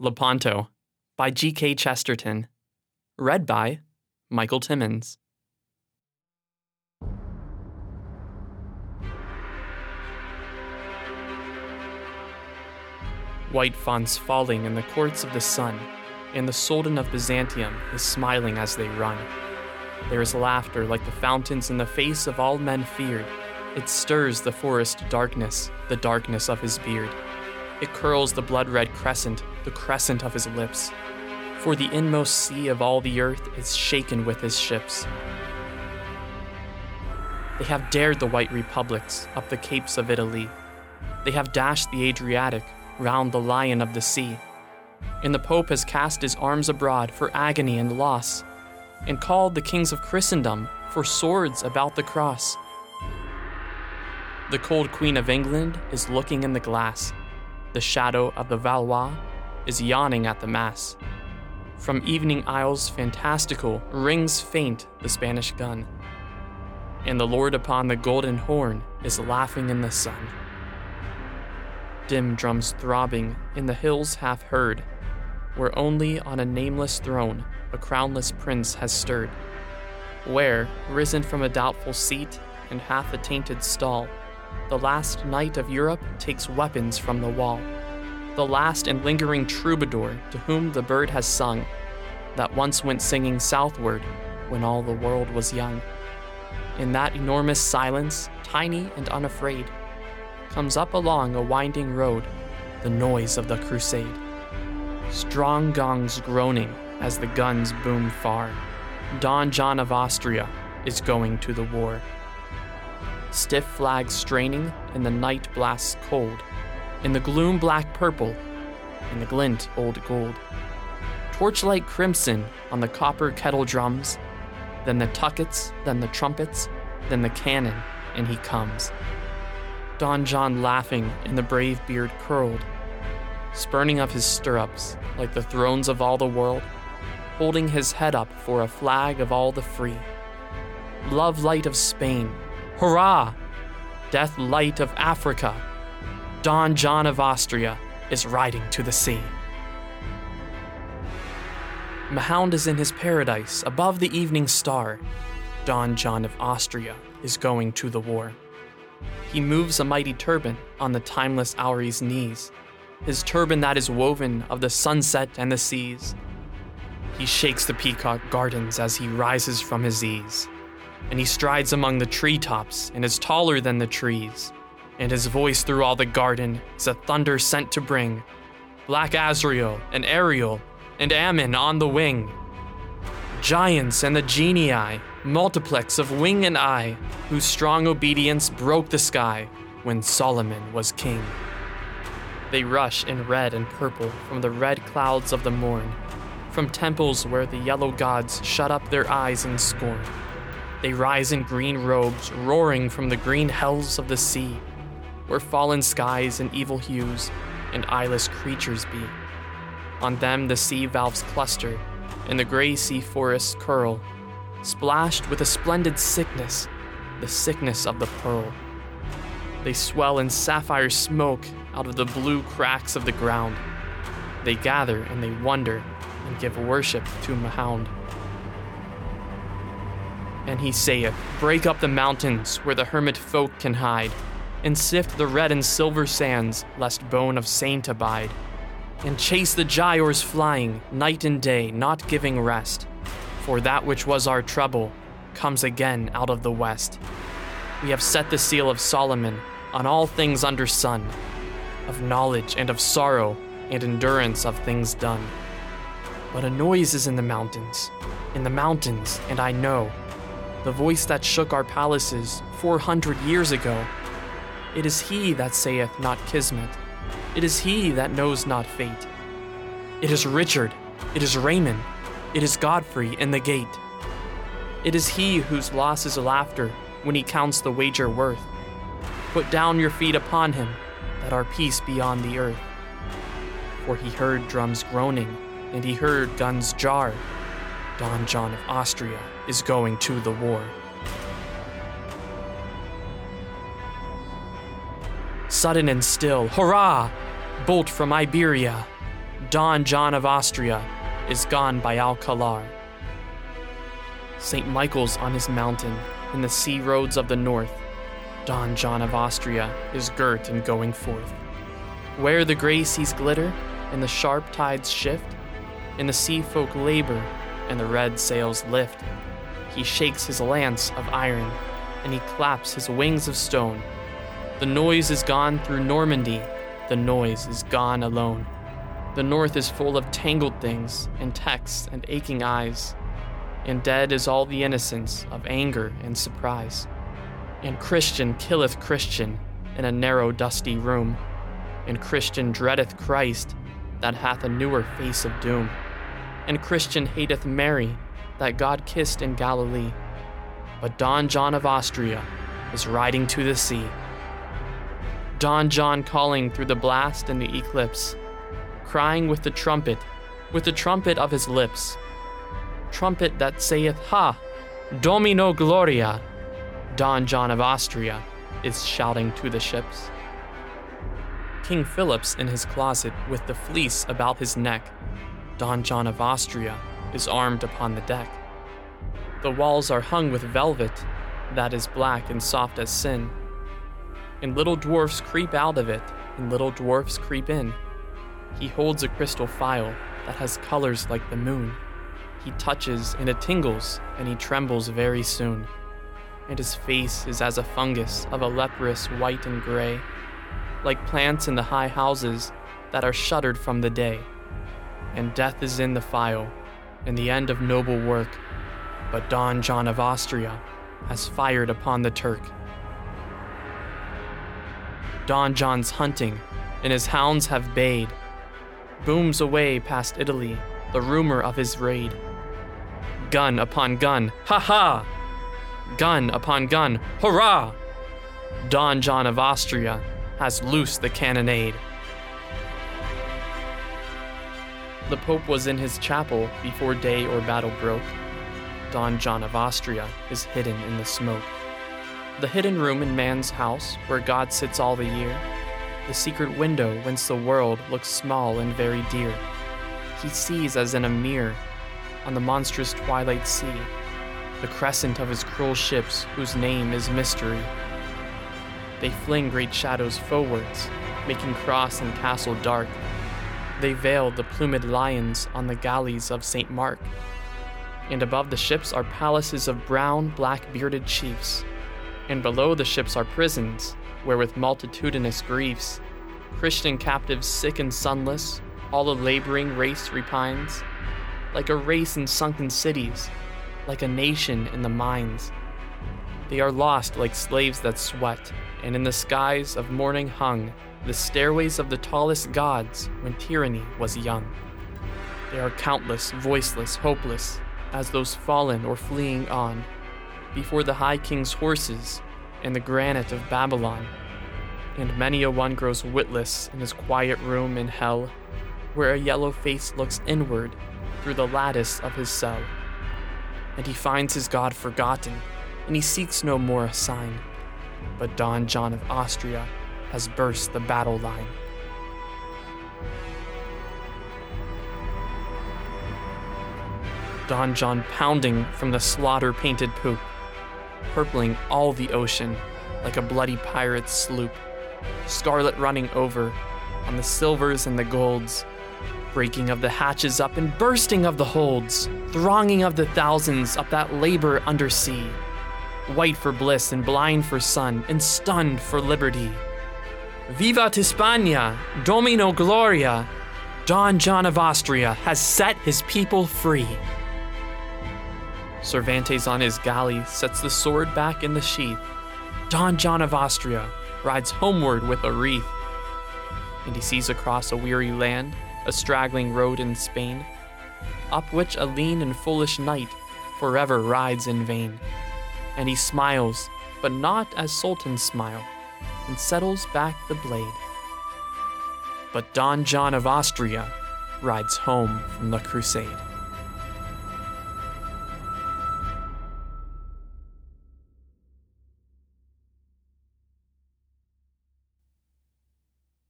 Lepanto by G.K. Chesterton. Read by Michael Thimons. White fonts falling in the courts of the sun, and the Sultan of Byzantium is smiling as they run. There is laughter like the fountains in the face of all men feared. It stirs the forest darkness, the darkness of his beard. It curls the blood red crescent, the crescent of his lips. For the inmost sea of all the earth is shaken with his ships. They have dared the white republics up the capes of Italy. They have dashed the Adriatic round the lion of the sea. And the Pope has cast his arms abroad for agony and loss, and called the kings of Christendom for swords about the cross. The cold Queen of England is looking in the glass. The shadow of the Valois is yawning at the Mass. From evening isles fantastical rings faint the Spanish gun. And the Lord upon the golden horn is laughing in the sun. Dim drums throbbing in the hills half heard, where only on a nameless throne a crownless prince has stirred. Where, risen from a doubtful seat and half a tainted stall, the last knight of Europe takes weapons from the wall. The last and lingering troubadour to whom the bird has sung, that once went singing southward when all the world was young. In that enormous silence, tiny and unafraid, comes up along a winding road the noise of the crusade. Strong gongs groaning as the guns boom far. Don John of Austria is going to the war. Stiff flags straining in the night blasts cold, in the gloom black purple, in the glint old gold. Torchlight crimson on the copper kettle drums, then the tuckets, then the trumpets, then the cannon, and he comes. Don John laughing and the brave beard curled, spurning up his stirrups like the thrones of all the world, holding his head up for a flag of all the free. Love light of Spain, hurrah! Death light of Africa, Don John of Austria is riding to the sea. Mahound is in his paradise above the evening star. Don John of Austria is going to the war. He moves a mighty turban on the timeless Houri's knees, his turban that is woven of the sunset and the seas. He shakes the peacock gardens as he rises from his ease, and he strides among the treetops and is taller than the trees, and his voice through all the garden is a thunder sent to bring Black Azrael and Ariel and Ammon on the wing. Giants and the genii, multiplex of wing and eye, whose strong obedience broke the sky when Solomon was king. They rush in red and purple from the red clouds of the morn, from temples where the yellow gods shut up their eyes in scorn. They rise in green robes, roaring from the green hells of the sea, where fallen skies and evil hues and eyeless creatures be. On them the sea valves cluster, and the gray sea forests curl, splashed with a splendid sickness, the sickness of the pearl. They swell in sapphire smoke out of the blue cracks of the ground. They gather and they wonder and give worship to Mahound. And he saith, Break up the mountains where the hermit folk can hide, and sift the red and silver sands, lest bone of saint abide and chase the Giaours flying night and day, not giving rest. For that which was our trouble comes again out of the west. We have set the seal of Solomon on all things under sun, of knowledge and of sorrow and endurance of things done. But a noise is in the mountains, in the mountains, and I know the voice that shook our palaces four hundred years ago. It is he that saith not Kismet it is he that knows not fate. It is Richard, it is Raymond, it is Godfrey in the gate. It is he whose loss is laughter when he counts the wager worth. Put down your feet upon him, that our peace be on the earth. For he heard drums groaning, and he heard guns jar. Don John of Austria is going to the war. Sudden and still, hurrah! Bolt from Iberia. Don John of Austria is gone by Alcalar. St. Michael's on his mountain, in the sea roads of the north, Don John of Austria is girt and going forth. Where the gray seas glitter and the sharp tides shift, and the sea folk labor and the red sails lift, he shakes his lance of iron and he claps his wings of stone. The noise is gone through Normandy, the noise is gone alone. The north is full of tangled things and texts and aching eyes, and dead is all the innocence of anger and surprise. And Christian killeth Christian in a narrow, dusty room, and Christian dreadeth Christ that hath a newer face of doom, and Christian hateth Mary that God kissed in Galilee. But Don John of Austria is riding to the sea. Don John calling through the blast and the eclipse, crying with the trumpet, with the trumpet of his lips. Trumpet that saith, Ha! Domino Gloria! Don John of Austria is shouting to the ships. King Philip's in his closet with the fleece about his neck. Don John of Austria is armed upon the deck. The walls are hung with velvet that is black and soft as sin. And little dwarfs creep out of it, and little dwarfs creep in. He holds a crystal phial that has colors like the moon. He touches, and it tingles, and he trembles very soon. And his face is as a fungus of a leprous white and gray, like plants in the high houses that are shuttered from the day. And death is in the phial, and the end of noble work. But Don John of Austria has fired upon the Turk. Don John's hunting, and his hounds have bayed. Booms away past Italy the rumor of his raid. Gun upon gun, ha ha! Gun upon gun, hurrah! Don John of Austria has loosed the cannonade. The Pope was in his chapel before day or battle broke. Don John of Austria is hidden in the smoke. The hidden room in man's house where God sits all the year, the secret window whence the world looks small and very dear. He sees as in a mirror on the monstrous twilight sea the crescent of his cruel ships whose name is mystery. They fling great shadows forwards, making cross and castle dark they veil the plumed lions on the galleys of St. Mark. And above the ships are palaces of brown, black bearded chiefs. And below the ships are prisons, where with multitudinous griefs, Christian captives sick and sunless, all a laboring race repines. Like a race in sunken cities, like a nation in the mines. They are lost like slaves that sweat, and in the skies of morning hung the stairways of the tallest gods when tyranny was young. They are countless, voiceless, hopeless, as those fallen or fleeing on, before the high king's horses and the granite of Babylon. And many a one grows witless in his quiet room in hell, where a yellow face looks inward through the lattice of his cell. And he finds his God forgotten, and he seeks no more a sign. But Don John of Austria has burst the battle line. Don John pounding from the slaughter painted poop, purpling all the ocean like a bloody pirate's sloop, scarlet running over on the silvers and the golds, breaking of the hatches up and bursting of the holds, thronging of the thousands up that labor under sea, white for bliss and blind for sun and stunned for liberty. Vivat Hispania! Domino Gloria! Don John of Austria has set his people free. Cervantes on his galley sets the sword back in the sheath. Don John of Austria rides homeward with a wreath. And he sees across a weary land a straggling road in Spain, up which a lean and foolish knight forever rides in vain. And he smiles, but not as sultans smile and settles back the blade. But Don John of Austria rides home from the crusade.